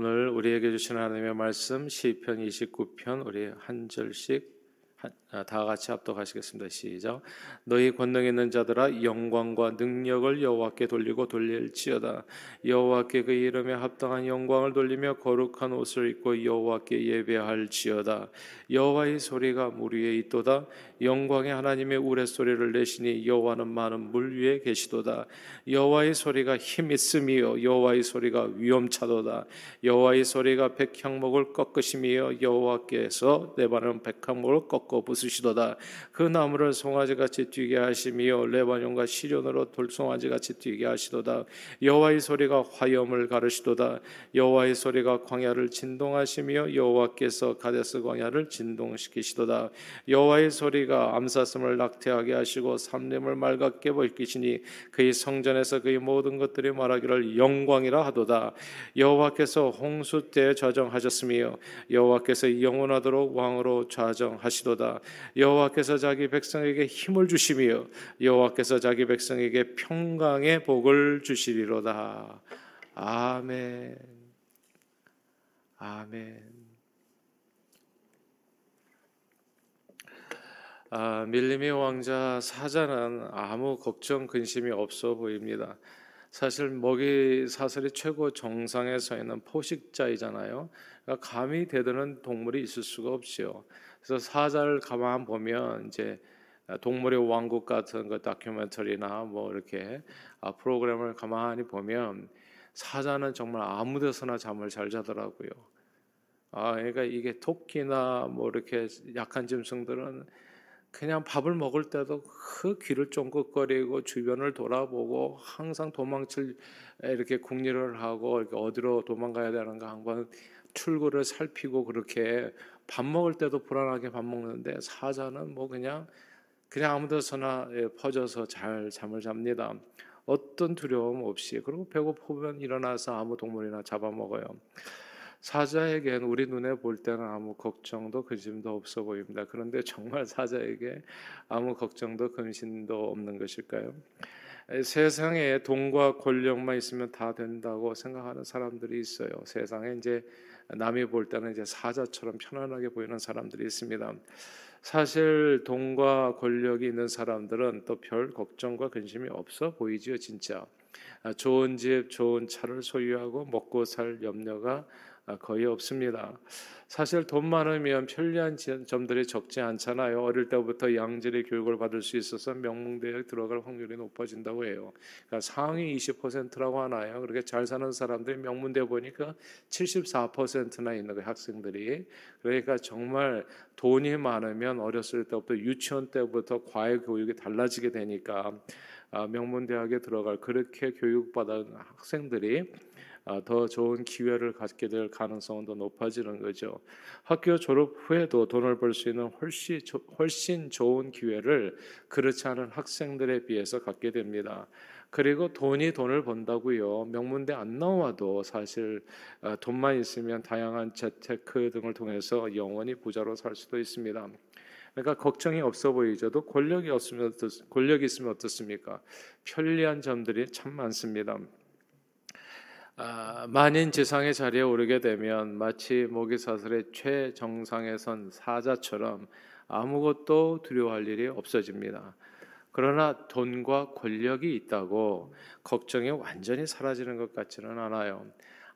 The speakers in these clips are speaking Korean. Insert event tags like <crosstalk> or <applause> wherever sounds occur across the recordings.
오늘 우리에게 주신 하나님의 말씀 시편 29편 우리 한 절씩 아, 다 같이 합독하시겠습니다. 시작. 너희 권능 있는 자들아 영광과 능력을 여호와께 돌리고 돌릴지어다. 여호와께 그 이름에 합당한 영광을 돌리며 거룩한 옷을 입고 여호와께 예배할지어다. 여호와의 소리가 물 위에 있도다. 영광의 하나님의 우레 소리를 내시니 여호와는 많은 물 위에 계시도다. 여호와의 소리가 힘 있음이요 여호와의 소리가 위엄차도다. 여호와의 소리가 백향목을 꺾으심이요 여호와께서 내바는 백향목을 꺾어 부수시도다. 그 나무를 송아지 같이 뛰게 하시며 레바논과 시련으로 돌송아지 같이 뛰게 하시도다. 여호와의 소리가 화염을 가르시도다. 여호와의 소리가 광야를 진동하시며 여호와께서 가데스 광야를 진동시키시도다. 여호와의 소리가 암사슴을 낙태하게 하시고 삼림을 맑게 벗기시니 그의 성전에서 그의 모든 것들이 말하기를 영광이라 하도다. 여호와께서 홍수 때 좌정하셨으며 여호와께서 영원하도록 왕으로 좌정하시도다. 여호와께서 자기 백성에게 힘을 주시며 여호와께서 자기 백성에게 평강의 복을 주시리로다. 아멘. 아멘. 아, 밀림의 왕자 사자는 아무 걱정 근심이 없어 보입니다. 사실 먹이 사슬이 최고 정상에 서 있는 포식자이잖아요. 그러니까 감히 대드는 동물이 있을 수가 없지요. 그래서 사자를 가만 보면 이제 동물의 왕국 같은 그 다큐멘터리나 뭐 이렇게 아, 프로그램을 가만히 보면 사자는 정말 아무데서나 잠을 잘 자더라고요. 아, 그러니까 이게 토끼나 뭐 이렇게 약한 짐승들은 그냥 밥을 먹을 때도 그 귀를 쫑긋거리고 주변을 돌아보고 항상 도망칠 이렇게 궁리를 하고 이렇게 어디로 도망가야 되는가 한번 출구를 살피고 그렇게 밥 먹을 때도 불안하게 밥 먹는데 사자는 뭐 그냥 그냥 아무데서나 예, 퍼져서 잘 잠을 잡니다. 어떤 두려움 없이 그리고 배고프면 일어나서 아무 동물이나 잡아먹어요. 사자에겐 우리 눈에 볼 때는 아무 걱정도 근심도 없어 보입니다. 그런데 정말 사자에게 아무 걱정도 근심도 없는 것일까요? 세상에 돈과 권력만 있으면 다 된다고 생각하는 사람들이 있어요. 세상에 이제 남이 볼 때는 이제 사자처럼 편안하게 보이는 사람들이 있습니다. 사실 돈과 권력이 있는 사람들은 또 별 걱정과 근심이 없어 보이지요, 진짜. 좋은 집, 좋은 차를 소유하고 먹고 살 염려가 아, 거의 없습니다. 사실 돈 많으면 편리한 점들이 적지 않잖아요. 어릴 때부터 양질의 교육을 받을 수 있어서 명문대에 들어갈 확률이 높아진다고 해요. 그러니까 상위 20%라고 하나요. 그렇게 잘 사는 사람들이 명문대 보니까 74%나 있는 그 학생들이 그러니까 정말 돈이 많으면 어렸을 때부터 유치원 때부터 과외 교육이 달라지게 되니까 아, 명문대학에 들어갈 그렇게 교육받은 학생들이 아, 더 좋은 기회를 갖게 될 가능성은 더 높아지는 거죠. 학교 졸업 후에도 돈을 벌 수 있는 훨씬 훨씬 좋은 기회를 그렇지 않은 학생들에 비해서 갖게 됩니다. 그리고 돈이 돈을 번다고요. 명문대 안 나와도 사실 아, 돈만 있으면 다양한 재테크 등을 통해서 영원히 부자로 살 수도 있습니다. 그러니까 걱정이 없어 보이죠도 권력이 없으면 권력이 있으면 어떻습니까? 편리한 점들이 참 많습니다. 아, 만인 지상의 자리에 오르게 되면 마치 모기사슬의 최정상에 선 사자처럼 아무것도 두려워할 일이 없어집니다. 그러나 돈과 권력이 있다고 걱정이 완전히 사라지는 것 같지는 않아요.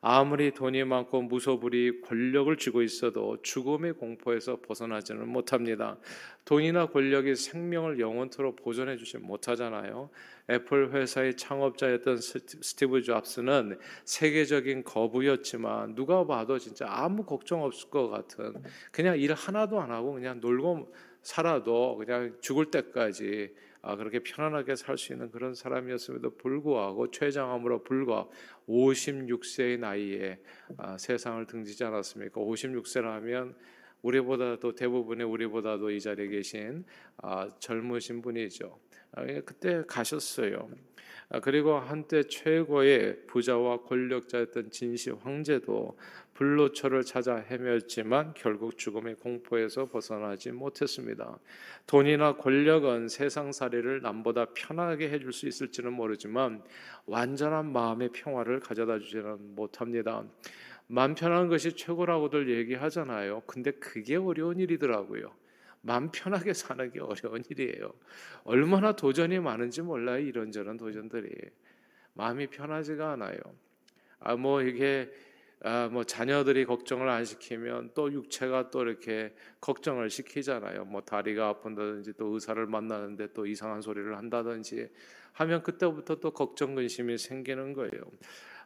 아무리 돈이 많고 무소불위 권력을 쥐고 있어도 죽음의 공포에서 벗어나지는 못합니다. 돈이나 권력이 생명을 영원토록 보존해 주지 못하잖아요. 애플 회사의 창업자였던 스티브 잡스는 세계적인 거부였지만 누가 봐도 진짜 아무 걱정 없을 것 같은 그냥 일 하나도 안 하고 그냥 놀고 살아도 그냥 죽을 때까지 아, 그렇게 편안하게 살 수 있는 그런 사람이었음에도 불구하고 최장암으로 불과 56세의 나이에 아, 세상을 등지지 않았습니까? 56세라면 우리보다도 대부분의 우리보다도 이 자리에 계신 아, 젊으신 분이죠. 아, 예, 그때 가셨어요. 아, 그리고 한때 최고의 부자와 권력자였던 진시 황제도 불로초를 찾아 헤맸지만 결국 죽음의 공포에서 벗어나지 못했습니다. 돈이나 권력은 세상살이를 남보다 편하게 해줄 수 있을지는 모르지만 완전한 마음의 평화를 가져다 주지는 못합니다. 맘 편한 것이 최고라고들 얘기하잖아요. 근데 그게 어려운 일이더라고요. 맘 편하게 사는 게 어려운 일이에요. 얼마나 도전이 많은지 몰라요. 이런저런 도전들이. 마음이 편하지가 않아요. 아, 뭐 이게 아, 뭐 자녀들이 걱정을 안 시키면 또 육체가 또 이렇게 걱정을 시키잖아요. 뭐 다리가 아픈다든지 또 의사를 만나는데 또 이상한 소리를 한다든지 하면 그때부터 또 걱정 근심이 생기는 거예요.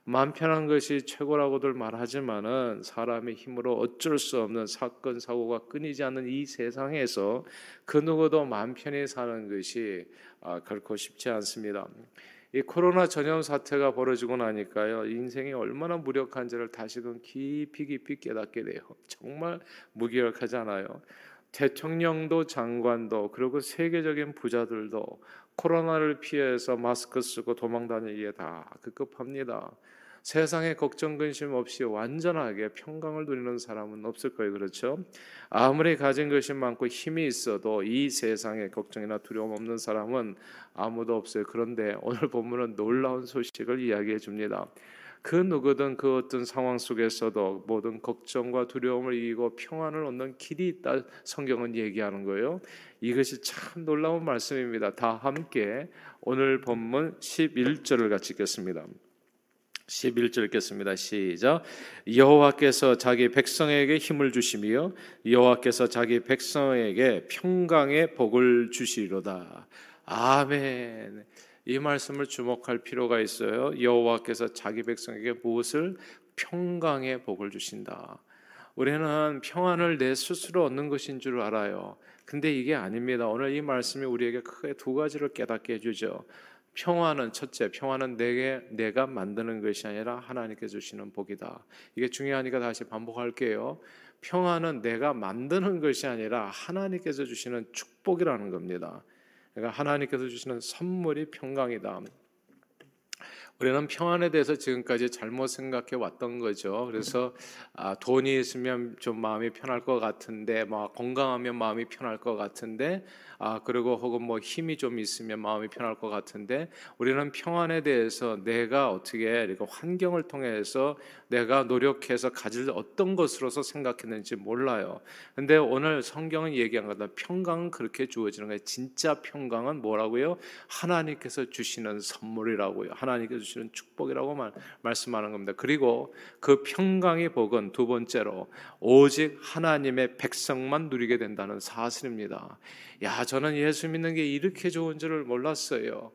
마음 편한 것이 최고라고들 말하지만은 사람의 힘으로 어쩔 수 없는 사건 사고가 끊이지 않는 이 세상에서 그 누구도 마음 편히 사는 것이 아, 결코 쉽지 않습니다. 이 코로나 전염 사태가 벌어지고 나니까요 인생이 얼마나 무력한지를 다시금 깊이 깊이 깨닫게 돼요. 정말 무기력하잖아요. 대통령도 장관도 그리고 세계적인 부자들도 코로나를 피해서 마스크 쓰고 도망 다니기에 다 급급합니다. 세상에 걱정 근심 없이 완전하게 평강을 누리는 사람은 없을 거예요. 그렇죠? 아무리 가진 것이 많고 힘이 있어도 이 세상에 걱정이나 두려움 없는 사람은 아무도 없어요. 그런데 오늘 본문은 놀라운 소식을 이야기해 줍니다. 그 누구든 그 어떤 상황 속에서도 모든 걱정과 두려움을 이기고 평안을 얻는 길이 있다 성경은 얘기하는 거예요. 이것이 참 놀라운 말씀입니다. 다 함께 오늘 본문 11절을 같이 읽겠습니다. 11절 읽겠습니다. 시작. 여호와께서 자기 백성에게 힘을 주시며 여호와께서 자기 백성에게 평강의 복을 주시리로다. 아멘. 이 말씀을 주목할 필요가 있어요. 여호와께서 자기 백성에게 무엇을 평강의 복을 주신다. 우리는 평안을 내 스스로 얻는 것인 줄 알아요. 근데 이게 아닙니다. 오늘 이 말씀이 우리에게 크게 두 가지를 깨닫게 해주죠. 평화는 첫째, 평화는 내게 내가 만드는 것이 아니라 하나님께 주시는 복이다. 이게 중요하니까 다시 반복할게요. 평화는 내가 만드는 것이 아니라 하나님께서 주시는 축복이라는 겁니다. 그러니까 하나님께서 주시는 선물이 평강이다. 우리는 평안에 대해서 지금까지 잘못 생각해 왔던 거죠. 그래서 아, 돈이 있으면 좀 마음이 편할 것 같은데, 막 건강하면 마음이 편할 것 같은데, 아 그리고 혹은 뭐 힘이 좀 있으면 마음이 편할 것 같은데 우리는 평안에 대해서 내가 어떻게 이렇게 환경을 통해서 내가 노력해서 가질 어떤 것으로서 생각했는지 몰라요. 근데 오늘 성경은 얘기한 거다. 평강은 그렇게 주어지는 거예요. 진짜 평강은 뭐라고요? 하나님께서 주시는 선물이라고요. 하나님께서 주시는 축복이라고 말, 말씀하는 겁니다. 그리고 그 평강의 복은 두 번째로 오직 하나님의 백성만 누리게 된다는 사실입니다. 야, 저는 예수 믿는 게 이렇게 좋은 줄을 몰랐어요.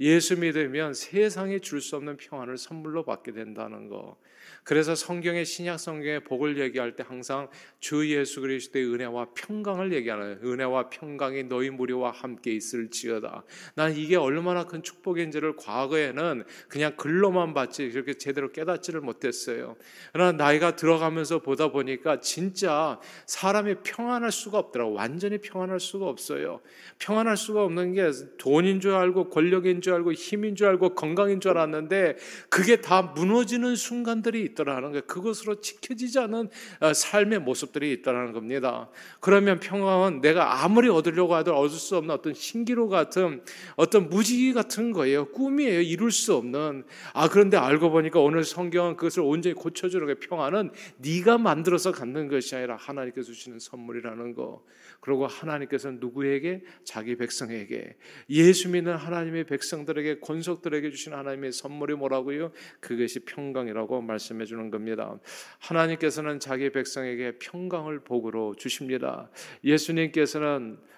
예수 믿으면 세상에 줄수 없는 평안을 선물로 받게 된다는 거. 그래서 성경의 신약 성경의 복을 얘기할 때 항상 주 예수 그리스도의 은혜와 평강을 얘기하는 은혜와 평강이 너희 무리와 함께 있을지어다. 난 이게 얼마나 큰 축복인지를 과거에는 그냥 글로만 봤지 그렇게 제대로 깨닫지를 못했어요. 그러나 나이가 들어가면서 보다 보니까 진짜 사람이 평안할 수가 없더라고. 완전히 평안할 수가 없어요. 평안할 수가 없는 게 돈인 줄 알고 권력인 줄 알고 힘인 줄 알고 건강인 줄 알았는데 그게 다 무너지는 순간들이 있더라는 거예요. 그것으로 지켜지지 않은 어, 삶의 모습들이 있더라는 겁니다. 그러면 평화는 내가 아무리 얻으려고 해도 얻을 수 없는 어떤 신기루 같은 어떤 무지개 같은 거예요. 꿈이에요. 이룰 수 없는. 아 그런데 알고 보니까 오늘 성경은 그것을 온전히 고쳐주는 게 평화는 네가 만들어서 갖는 것이 아니라 하나님께서 주시는 선물이라는 거. 그리고 하나님께서 누구에게 자기 백성에게 예수 믿는 하나님의 백성 들에게 권속들에게 주신 하나님의 선물이 뭐라고요? 그것이 평강이라고 말씀해 주는 겁니다. 하나님께서는 자기 백성에게 평강을 복으로 주십니다. 예수님께서는 아,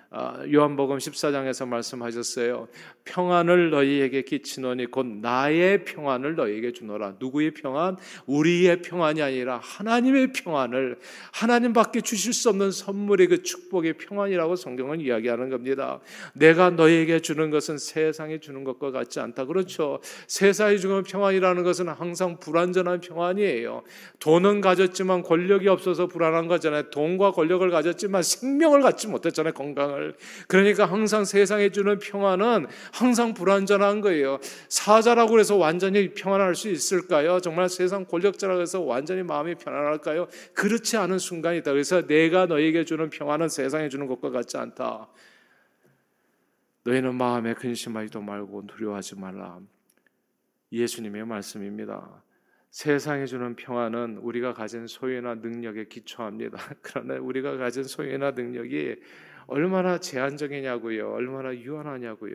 요한복음 14장에서 말씀하셨어요. 평안을 너희에게 끼치노니 곧 나의 평안을 너희에게 주노라. 누구의 평안? 우리의 평안이 아니라 하나님의 평안을 하나님밖에 주실 수 없는 선물의 그 축복의 평안이라고 성경은 이야기하는 겁니다. 내가 너희에게 주는 것은 세상에 주는 것과 같지 않다. 그렇죠. 세상이 주는 평안이라는 것은 항상 불완전한 평안이에요. 돈은 가졌지만 권력이 없어서 불안한 거잖아요. 돈과 권력을 가졌지만 생명을 갖지 못했잖아요. 건강 을. 그러니까 항상 세상에 주는 평안은 항상 불완전한 거예요. 사자라고 해서 완전히 평안할 수 있을까요? 정말 세상 권력자라고 해서 완전히 마음이 편안할까요? 그렇지 않은 순간이다. 그래서 내가 너에게 주는 평안은 세상에 주는 것과 같지 않다. 너희는 마음에 근심하지도 말고 두려워하지 말라. 예수님의 말씀입니다. 세상에 주는 평안은 우리가 가진 소유나 능력에 기초합니다. <laughs> 그러나 우리가 가진 소유나 능력이 얼마나 제한적이냐고요. 얼마나 유한하냐고요.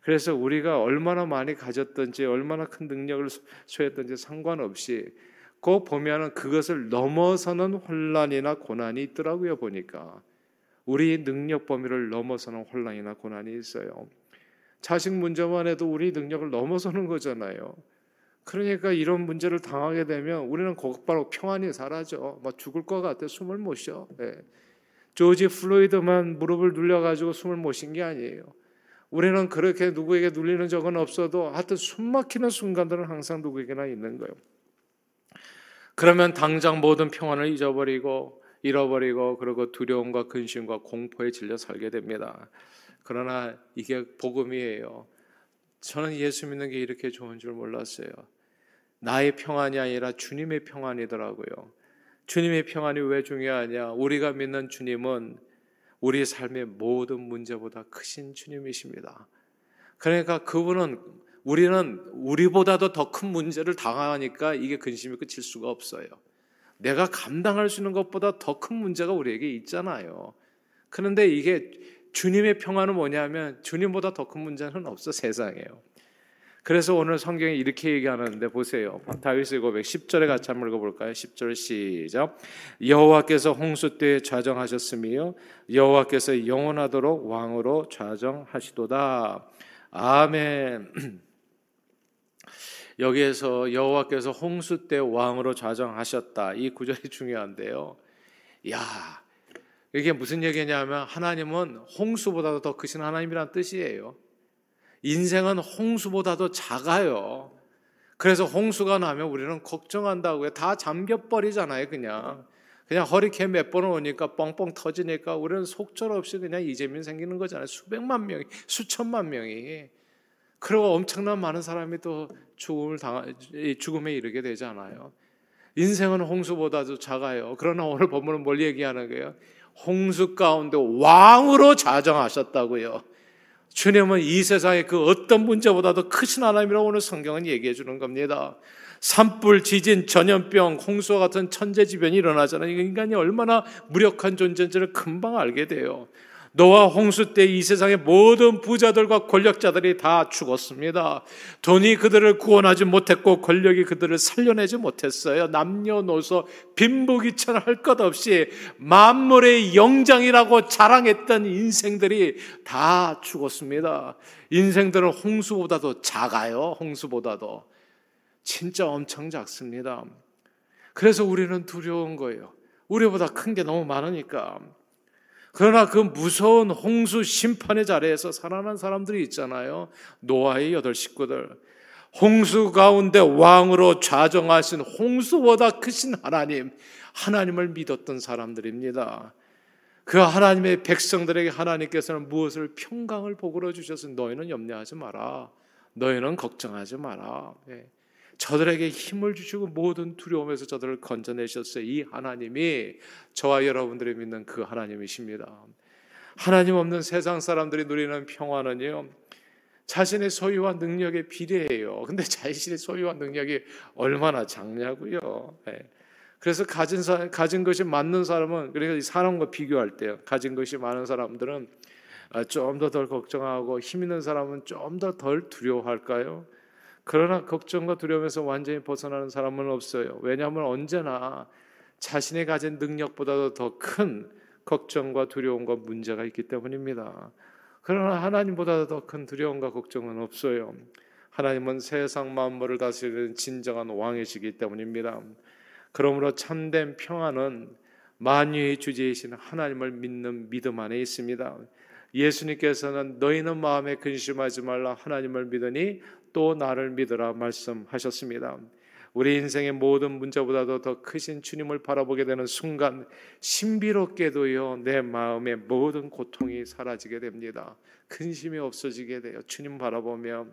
그래서 우리가 얼마나 많이 가졌든지 얼마나 큰 능력을 소유했든지 상관없이 꼭 보면은 그것을 넘어서는 혼란이나 고난이 있더라고요 보니까 우리 능력 범위를 넘어서는 혼란이나 고난이 있어요. 자식 문제만 해도 우리 능력을 넘어서는 거잖아요. 그러니까 이런 문제를 당하게 되면 우리는 곧바로 평안이 사라져. 막 죽을 것 같아. 숨을 못 쉬어. 네. 조지 플로이드만 무릎을 눌려가지고 숨을 못 쉰 게 아니에요. 우리는 그렇게 누구에게 눌리는 적은 없어도 하여튼 숨 막히는 순간들은 항상 누구에게나 있는 거예요. 그러면 당장 모든 평안을 잊어버리고 잃어버리고 그리고 두려움과 근심과 공포에 질려 살게 됩니다. 그러나 이게 복음이에요. 저는 예수 믿는 게 이렇게 좋은 줄 몰랐어요. 나의 평안이 아니라 주님의 평안이더라고요. 주님의 평안이 왜 중요하냐? 우리가 믿는 주님은 우리 삶의 모든 문제보다 크신 주님이십니다. 그러니까 그분은 우리는 우리보다도 더 큰 문제를 당하니까 이게 근심이 끝일 수가 없어요. 내가 감당할 수 있는 것보다 더 큰 문제가 우리에게 있잖아요. 그런데 이게 주님의 평안은 뭐냐면 주님보다 더 큰 문제는 없어 세상에요. 그래서 오늘 성경이 이렇게 얘기하는데 보세요. 다윗의 고백 10절에 같이 한번 읽어볼까요? 10절 시작. 여호와께서 홍수 때 좌정하셨으며 여호와께서 영원하도록 왕으로 좌정하시도다. 아멘. <clears throat> 여기에서 여호와께서 홍수 때 왕으로 좌정하셨다. 이 구절이 중요한데요. 야, 이게 무슨 얘기냐면 하나님은 홍수보다도 더 크신 하나님이란 뜻이에요. 인생은 홍수보다도 작아요. 그래서 홍수가 나면 우리는 걱정한다고요. 다 잠겨버리잖아요, 그냥. 그냥 허리케인 몇 번 오니까 뻥뻥 터지니까 우리는 속절없이 그냥 이재민 생기는 거잖아요. 수백만 명이, 수천만 명이. 그리고 엄청난 많은 사람이 또 죽음을 당 죽음에 이르게 되잖아요. 인생은 홍수보다도 작아요. 그러나 오늘 본문은 뭘 얘기하는 거예요? 홍수 가운데 왕으로 자정하셨다고요. 주님은 이 세상의 그 어떤 문제보다도 크신 하나님이라고 오늘 성경은 얘기해 주는 겁니다. 산불, 지진, 전염병, 홍수와 같은 천재지변이 일어나잖아요. 인간이 얼마나 무력한 존재인지를 금방 알게 돼요. 노아 홍수 때 이 세상의 모든 부자들과 권력자들이 다 죽었습니다. 돈이 그들을 구원하지 못했고 권력이 그들을 살려내지 못했어요. 남녀노소 빈부귀천 할 것 없이 만물의 영장이라고 자랑했던 인생들이 다 죽었습니다. 인생들은 홍수보다도 작아요. 홍수보다도. 진짜 엄청 작습니다. 그래서 우리는 두려운 거예요. 우리보다 큰 게 너무 많으니까. 그러나 그 무서운 홍수 심판의 자리에서 살아난 사람들이 있잖아요. 노아의 여덟 식구들. 홍수 가운데 왕으로 좌정하신 홍수보다 크신 하나님, 하나님을 믿었던 사람들입니다. 그 하나님의 백성들에게 하나님께서는 무엇을 평강을 복으로 주셔서 너희는 염려하지 마라. 너희는 걱정하지 마라. 네. 저들에게 힘을 주시고 모든 두려움에서 저들을 건져내셨어요. 이 하나님이 저와 여러분들이 믿는 그 하나님이십니다. 하나님 없는 세상 사람들이 누리는 평화는요. 자신의 소유와 능력에 비례해요. 근데 <laughs> 자신의 소유와 능력이 얼마나 작냐고요. 네. 그래서 가진 사, 가진 것이 많는 사람은 그러니까 사람과 비교할 때요. 가진 것이 많은 사람들은 아, 좀더 덜 걱정하고 힘 있는 사람은 좀 더 덜 두려워할까요? 그러나 걱정과 두려움에서 완전히 벗어나는 사람은 없어요. 왜냐하면 언제나 자신이 가진 능력보다도 더 큰 걱정과 두려움과 문제가 있기 때문입니다. 그러나 하나님보다 더 큰 두려움과 걱정은 없어요. 하나님은 세상 만물을 다스리는 진정한 왕이시기 때문입니다. 그러므로 참된 평안은 만유의 주제이신 하나님을 믿는 믿음 안에 있습니다. 예수님께서는 너희는 마음에 근심하지 말라 하나님을 믿으니 또 나를 믿으라 말씀하셨습니다. 우리 인생의 모든 문제보다도 더 크신 주님을 바라보게 되는 순간 신비롭게도요 내 마음의 모든 고통이 사라지게 됩니다. 근심이 없어지게 돼요. 주님 바라보며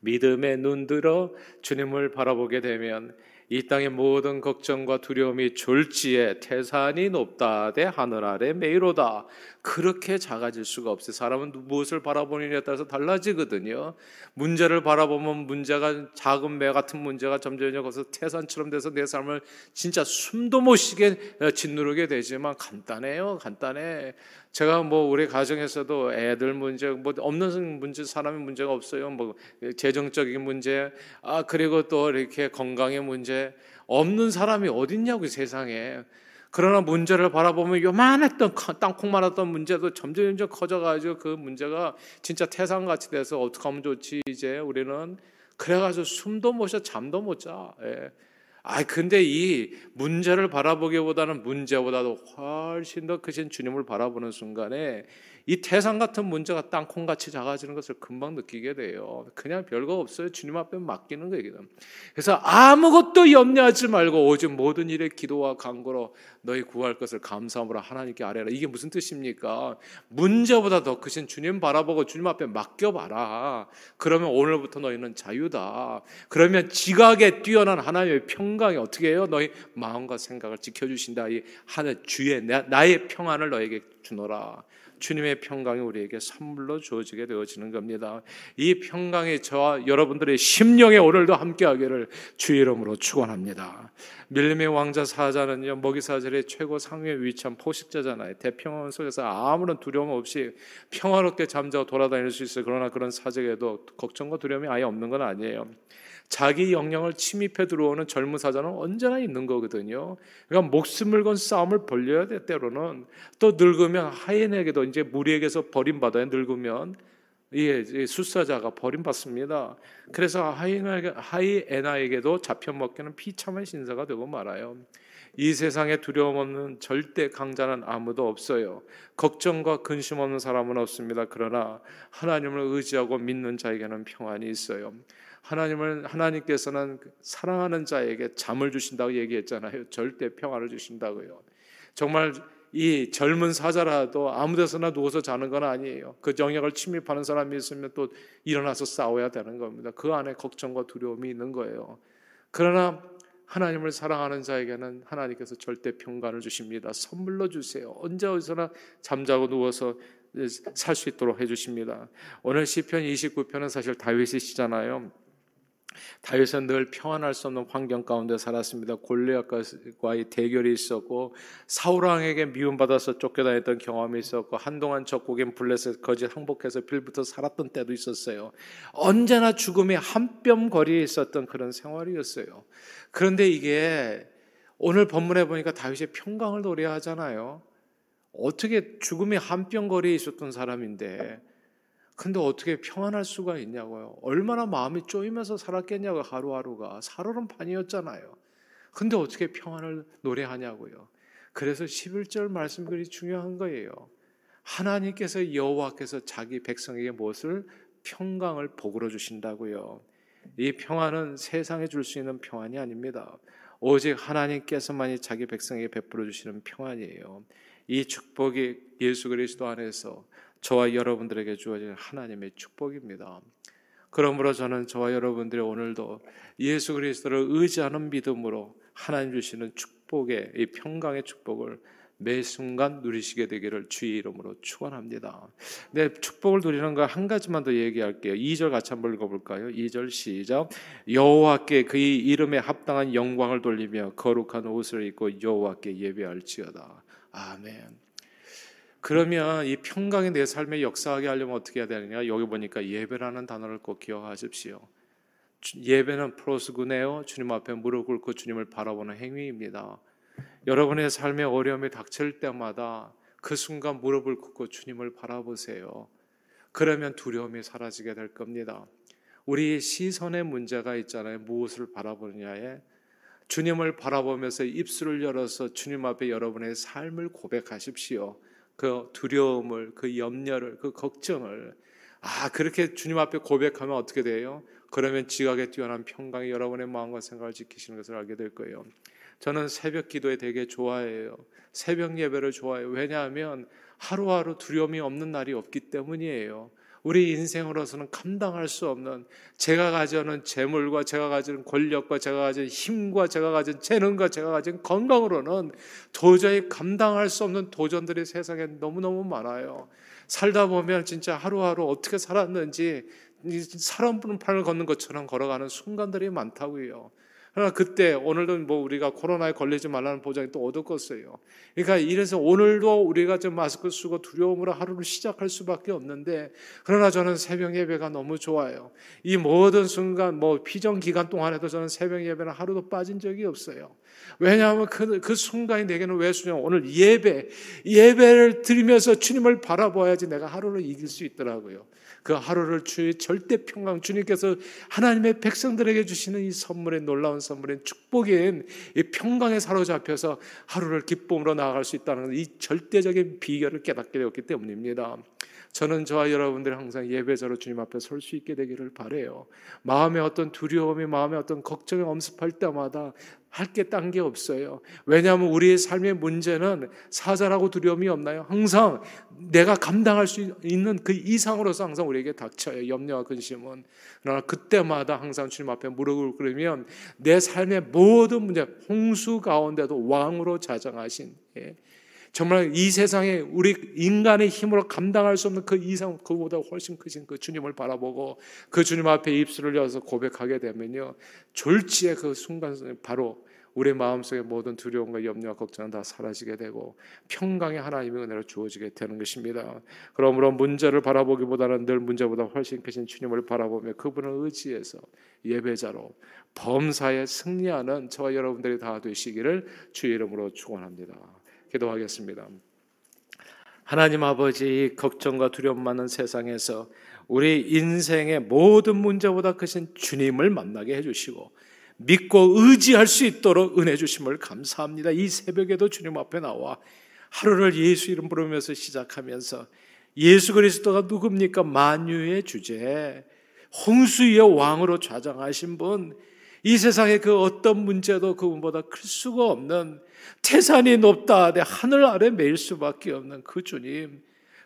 믿음의 눈 들어 주님을 바라보게 되면 이 땅의 모든 걱정과 두려움이 졸지에 태산이 높다 대 하늘 아래 메이로다 그렇게 작아질 수가 없어요. 사람은 무엇을 바라보느냐에 따라서 달라지거든요. 문제를 바라보면 문제가 작은 매 같은 문제가 점점 거기서 태산처럼 돼서 내 삶을 진짜 숨도 못 쉬게 짓누르게 되지만 간단해요. 간단해. 제가 뭐 우리 가정에서도 애들 문제 뭐 없는 문제 사람의 문제가 없어요. 뭐 재정적인 문제 아 그리고 또 이렇게 건강의 문제 없는 사람이 어딨냐고 세상에. 그러나 문제를 바라보면 요만했던 땅콩만 했던 문제도 점점 점점 커져가지고 그 문제가 진짜 태산같이 돼서 어떻게 하면 좋지 이제 우리는 그래가지고 숨도 못 쉬어 잠도 못 자. 예. 아 근데 이 문제를 바라보기보다는 문제보다도 훨씬 더 크신 주님을 바라보는 순간에 이 태산 같은 문제가 땅콩같이 작아지는 것을 금방 느끼게 돼요. 그냥 별거 없어요. 주님 앞에 맡기는 거예요. 그래서 아무것도 염려하지 말고 오직 모든 일에 기도와 간구로 너희 구할 것을 감사함으로 하나님께 아뢰라. 이게 무슨 뜻입니까? 문제보다 더 크신 주님 바라보고 주님 앞에 맡겨봐라. 그러면 오늘부터 너희는 자유다. 그러면 지각에 뛰어난 하나님의 평강이 어떻게 해요? 너희 마음과 생각을 지켜주신다. 이 하늘 주의 나의 평안을 너에게 주노라. 주님의 평강이 우리에게 선물로 주어지게 되어지는 겁니다. 이 평강이 저와 여러분들의 심령에 오늘도 함께하기를 주의 이름으로 축원합니다. 밀림의 왕자 사자는요 먹이사슬의 최고 상위에 위치한 포식자잖아요. 대평원 속에서 아무런 두려움 없이 평화롭게 잠자고 돌아다닐 수 있어요. 그러나 그런 사적에도 걱정과 두려움이 아예 없는 건 아니에요. 자기 영역을 침입해 들어오는 젊은 사자는 언제나 있는 거거든요. 그러니까 목숨을 건 싸움을 벌려야 돼 때로는 또 늙으면 하인에게도 이제 무리에게서 버림받아요. 늙으면 예, 수사자가 버림받습니다. 그래서 하이에나에게도 잡혀 먹기는 비참한 신사가 되고 말아요. 이 세상에 두려움 없는 절대 강자는 아무도 없어요. 걱정과 근심 없는 사람은 없습니다. 그러나 하나님을 의지하고 믿는 자에게는 평안이 있어요. 하나님을 하나님께서는 사랑하는 자에게 잠을 주신다고 얘기했잖아요. 절대 평안을 주신다고요. 정말 이 젊은 사자라도 아무 데서나 누워서 자는 건 아니에요. 그 영역을 침입하는 사람이 있으면 또 일어나서 싸워야 되는 겁니다. 그 안에 걱정과 두려움이 있는 거예요. 그러나 하나님을 사랑하는 자에게는 하나님께서 절대 평강을 주십니다. 선물로 주세요. 언제 어디서나 잠자고 누워서 살 수 있도록 해주십니다. 오늘 시편 29편은 사실 다윗의 시잖아요. 다윗은 늘 평안할 수 없는 환경 가운데 살았습니다. 골리앗과의 대결이 있었고 사울 왕에게 미움받아서 쫓겨다녔던 경험이 있었고 한동안 적국인 블레셋 거짓 항복해서 빌부터 살았던 때도 있었어요. 언제나 죽음의 한뼘 거리에 있었던 그런 생활이었어요. 그런데 이게 오늘 본문에 보니까 다윗이 평강을 노래하잖아요. 어떻게 죽음의 한뼘 거리에 있었던 사람인데 근데 어떻게 평안할 수가 있냐고요. 얼마나 마음이 쪼이면서 살았겠냐고요. 하루하루가. 살얼음 판이었잖아요. 근데 어떻게 평안을 노래하냐고요. 그래서 11절 말씀들이 중요한 거예요. 하나님께서 여호와께서 자기 백성에게 무엇을 평강을 복으로 주신다고요. 이 평안은 세상에 줄 수 있는 평안이 아닙니다. 오직 하나님께서만이 자기 백성에게 베풀어 주시는 평안이에요. 이 축복이 예수 그리스도 안에서 저와 여러분들에게 주어진 하나님의 축복입니다. 그러므로 저는 저와 여러분들이 오늘도 예수 그리스도를 의지하는 믿음으로 하나님 주시는 축복의 이 평강의 축복을 매 순간 누리시게 되기를 주의 이름으로 축원합니다. 네, 축복을 누리는 거 한 가지만 더 얘기할게요. 2절 같이 한번 읽어볼까요? 2절 시작. 여호와께 그의 이름에 합당한 영광을 돌리며 거룩한 옷을 입고 여호와께 예배할지어다. 아멘. 그러면 이 평강이 내 삶에 역사하게 하려면 어떻게 해야 되느냐? 여기 보니까 예배라는 단어를 꼭 기억하십시오. 예배는 프로스구네요. 주님 앞에 무릎 꿇고 주님을 바라보는 행위입니다. 여러분의 삶에 어려움이 닥칠 때마다 그 순간 무릎을 꿇고 주님을 바라보세요. 그러면 두려움이 사라지게 될 겁니다. 우리 시선의 문제가 있잖아요. 무엇을 바라보느냐에 주님을 바라보면서 입술을 열어서 주님 앞에 여러분의 삶을 고백하십시오. 그 두려움을, 그 염려를, 그 걱정을 아 그렇게 주님 앞에 고백하면 어떻게 돼요? 그러면 지각에 뛰어난 평강이 여러분의 마음과 생각을 지키시는 것을 알게 될 거예요. 저는 새벽 기도에 되게 좋아해요. 새벽 예배를 좋아해요. 왜냐하면 하루하루 두려움이 없는 날이 없기 때문이에요. 우리 인생으로서는 감당할 수 없는 제가 가지는 재물과 제가 가지는 권력과 제가 가진 힘과 제가 가진 재능과 제가 가진 건강으로는 도저히 감당할 수 없는 도전들이 세상에 너무너무 많아요. 살다 보면 진짜 하루하루 어떻게 살았는지 사람 부는 판을 걷는 것처럼 걸어가는 순간들이 많다고요. 그러나 그때 오늘도 뭐 우리가 코로나에 걸리지 말라는 보장이 또 얻었겠어요. 그러니까 이래서 오늘도 우리가 좀 마스크 쓰고 두려움으로 하루를 시작할 수밖에 없는데 그러나 저는 새벽 예배가 너무 좋아요. 이 모든 순간 뭐 피정 기간 동안에도 저는 새벽 예배는 하루도 빠진 적이 없어요. 왜냐하면 그, 그 순간이 내게는 왜 수냐 오늘 예배 예배를 드리면서 주님을 바라봐야지 내가 하루를 이길 수 있더라고요. 그 하루를 주의 절대 평강 주님께서 하나님의 백성들에게 주시는 이 선물의 놀라운 선물인 축복인 이 평강에 사로잡혀서 하루를 기쁨으로 나아갈 수 있다는 이 절대적인 비결을 깨닫게 되었기 때문입니다. 저는 저와 여러분들이 항상 예배자로 주님 앞에 설 수 있게 되기를 바래요. 마음에 어떤 두려움이 마음에 어떤 걱정이 엄습할 때마다 할 게 딴 게 없어요. 왜냐하면 우리의 삶의 문제는 사자라고 두려움이 없나요? 항상 내가 감당할 수 있는 그 이상으로서 항상 우리에게 닥쳐요. 염려와 근심은. 그러나 그때마다 항상 주님 앞에 무릎을 꿇으면 내 삶의 모든 문제, 홍수 가운데도 왕으로 자정하신 예. 정말 이 세상에 우리 인간의 힘으로 감당할 수 없는 그 이상 그보다 훨씬 크신 그 주님을 바라보고 그 주님 앞에 입술을 열어서 고백하게 되면요 졸지의 그 순간 바로 우리 마음속의 모든 두려움과 염려와 걱정은 다 사라지게 되고 평강의 하나님의 은혜로 주어지게 되는 것입니다. 그러므로 문제를 바라보기보다는 늘 문제보다 훨씬 크신 주님을 바라보며 그분을 의지해서 예배자로 범사에 승리하는 저와 여러분들이 다 되시기를 주의 이름으로 축원합니다. 기도하겠습니다. 하나님 아버지 걱정과 두려움 많은 세상에서 우리 인생의 모든 문제보다 크신 주님을 만나게 해주시고 믿고 의지할 수 있도록 은혜 주심을 감사합니다. 이 새벽에도 주님 앞에 나와 하루를 예수 이름 부르면서 시작하면서 예수 그리스도가 누굽니까? 만유의 주제, 홍수의 왕으로 좌장하신 분, 이 세상의 그 어떤 문제도 그분보다 클 수가 없는 태산이 높다 내 하늘 아래 매일 수밖에 없는 그 주님,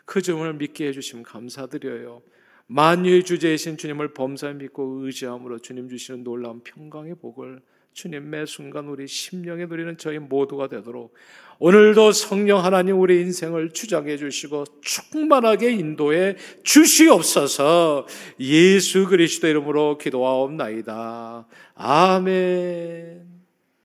그 주님을 믿게 해주시면 감사드려요. 만유의 주제이신 주님을 범사에 믿고 의지함으로 주님 주시는 놀라운 평강의 복을 주님 매 순간 우리 심령에 누리는 저희 모두가 되도록 오늘도 성령 하나님 우리 인생을 주장해 주시고 충만하게 인도해 주시옵소서 예수 그리스도 이름으로 기도하옵나이다. 아멘.